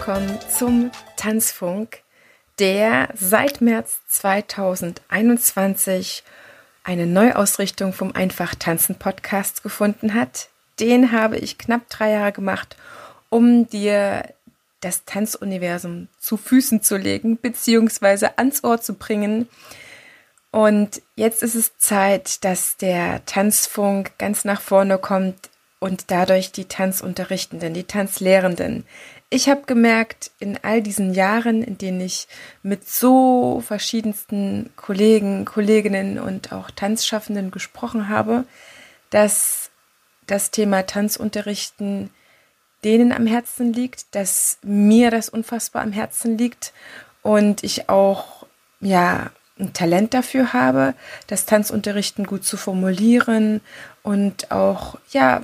willkommen zum Tanzfunk, der seit März 2021 eine Neuausrichtung vom Einfach Tanzen Podcast gefunden hat. Den habe ich knapp drei Jahre gemacht, um dir das Tanzuniversum zu Füßen zu legen, beziehungsweise ans Ohr zu bringen. Und jetzt ist es Zeit, dass der Tanzfunk ganz nach vorne kommt und dadurch die Tanzunterrichtenden, die Tanzlehrenden. Ich habe gemerkt, in all diesen Jahren, in denen ich mit so verschiedensten Kollegen, Kolleginnen und auch Tanzschaffenden gesprochen habe, dass das Thema Tanzunterrichten denen am Herzen liegt, dass mir das unfassbar am Herzen liegt und ich auch ja ein Talent dafür habe, das Tanzunterrichten gut zu formulieren und auch ja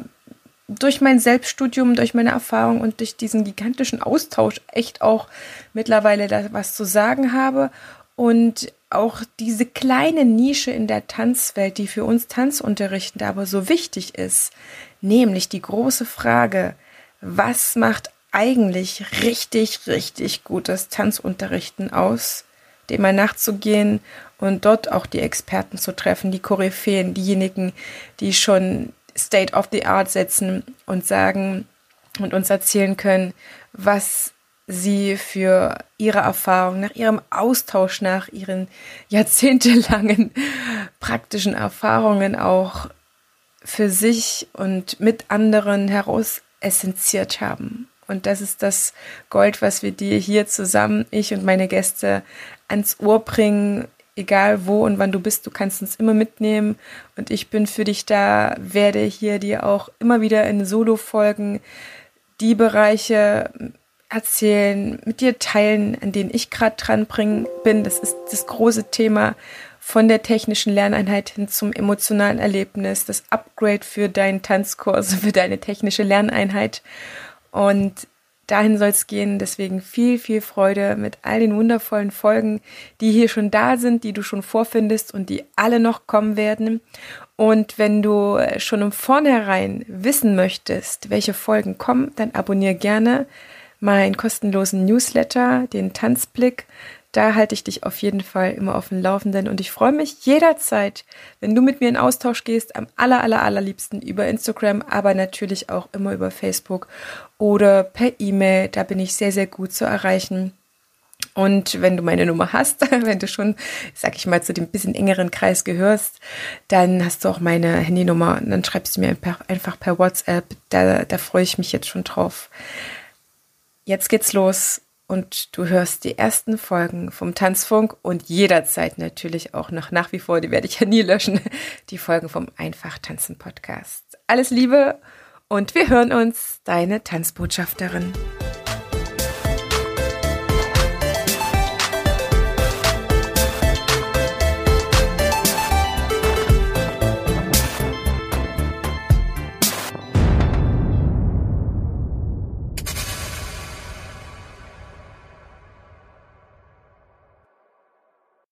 durch mein Selbststudium, durch meine Erfahrung und durch diesen gigantischen Austausch echt auch mittlerweile da was zu sagen habe. Und auch diese kleine Nische in der Tanzwelt, die für uns Tanzunterrichtende aber so wichtig ist, nämlich die große Frage, was macht eigentlich richtig, richtig gutes Tanzunterrichten aus, dem mal nachzugehen und dort auch die Experten zu treffen, die Koryphäen, diejenigen, die schon State of the Art setzen und sagen und uns erzählen können, was sie für ihre Erfahrung, nach ihrem Austausch, nach ihren jahrzehntelangen praktischen Erfahrungen auch für sich und mit anderen heraus essenziert haben. Und das ist das Gold, was wir dir hier zusammen, ich und meine Gäste, ans Ohr bringen, egal wo und wann du bist, du kannst uns immer mitnehmen und ich bin für dich da, werde hier dir auch immer wieder in Solo-Folgen die Bereiche erzählen, mit dir teilen, an denen ich gerade dran bring, bin. Das ist das große Thema von der technischen Lerneinheit hin zum emotionalen Erlebnis, das Upgrade für deinen Tanzkurs, für deine technische Lerneinheit. Und dahin soll es gehen. Deswegen viel, viel Freude mit all den wundervollen Folgen, die hier schon da sind, die du schon vorfindest und die alle noch kommen werden. Und wenn du schon im Vornherein wissen möchtest, welche Folgen kommen, dann abonniere gerne meinen kostenlosen Newsletter, den Tanzblick. Da halte ich dich auf jeden Fall immer auf dem Laufenden und ich freue mich jederzeit, wenn du mit mir in Austausch gehst, am aller, aller, allerliebsten über Instagram, aber natürlich auch immer über Facebook oder per E-Mail. Da bin ich sehr, sehr gut zu erreichen. Und wenn du meine Nummer hast, wenn du schon, sag ich mal, zu dem bisschen engeren Kreis gehörst, dann hast du auch meine Handynummer und dann schreibst du mir einfach per WhatsApp. Da, da freue ich mich jetzt schon drauf. Jetzt geht's los und du hörst die ersten Folgen vom Tanzfunk und jederzeit natürlich auch noch nach wie vor, die werde ich ja nie löschen, die Folgen vom Einfach Tanzen Podcast. Alles Liebe und wir hören uns, deine Tanzbotschafterin.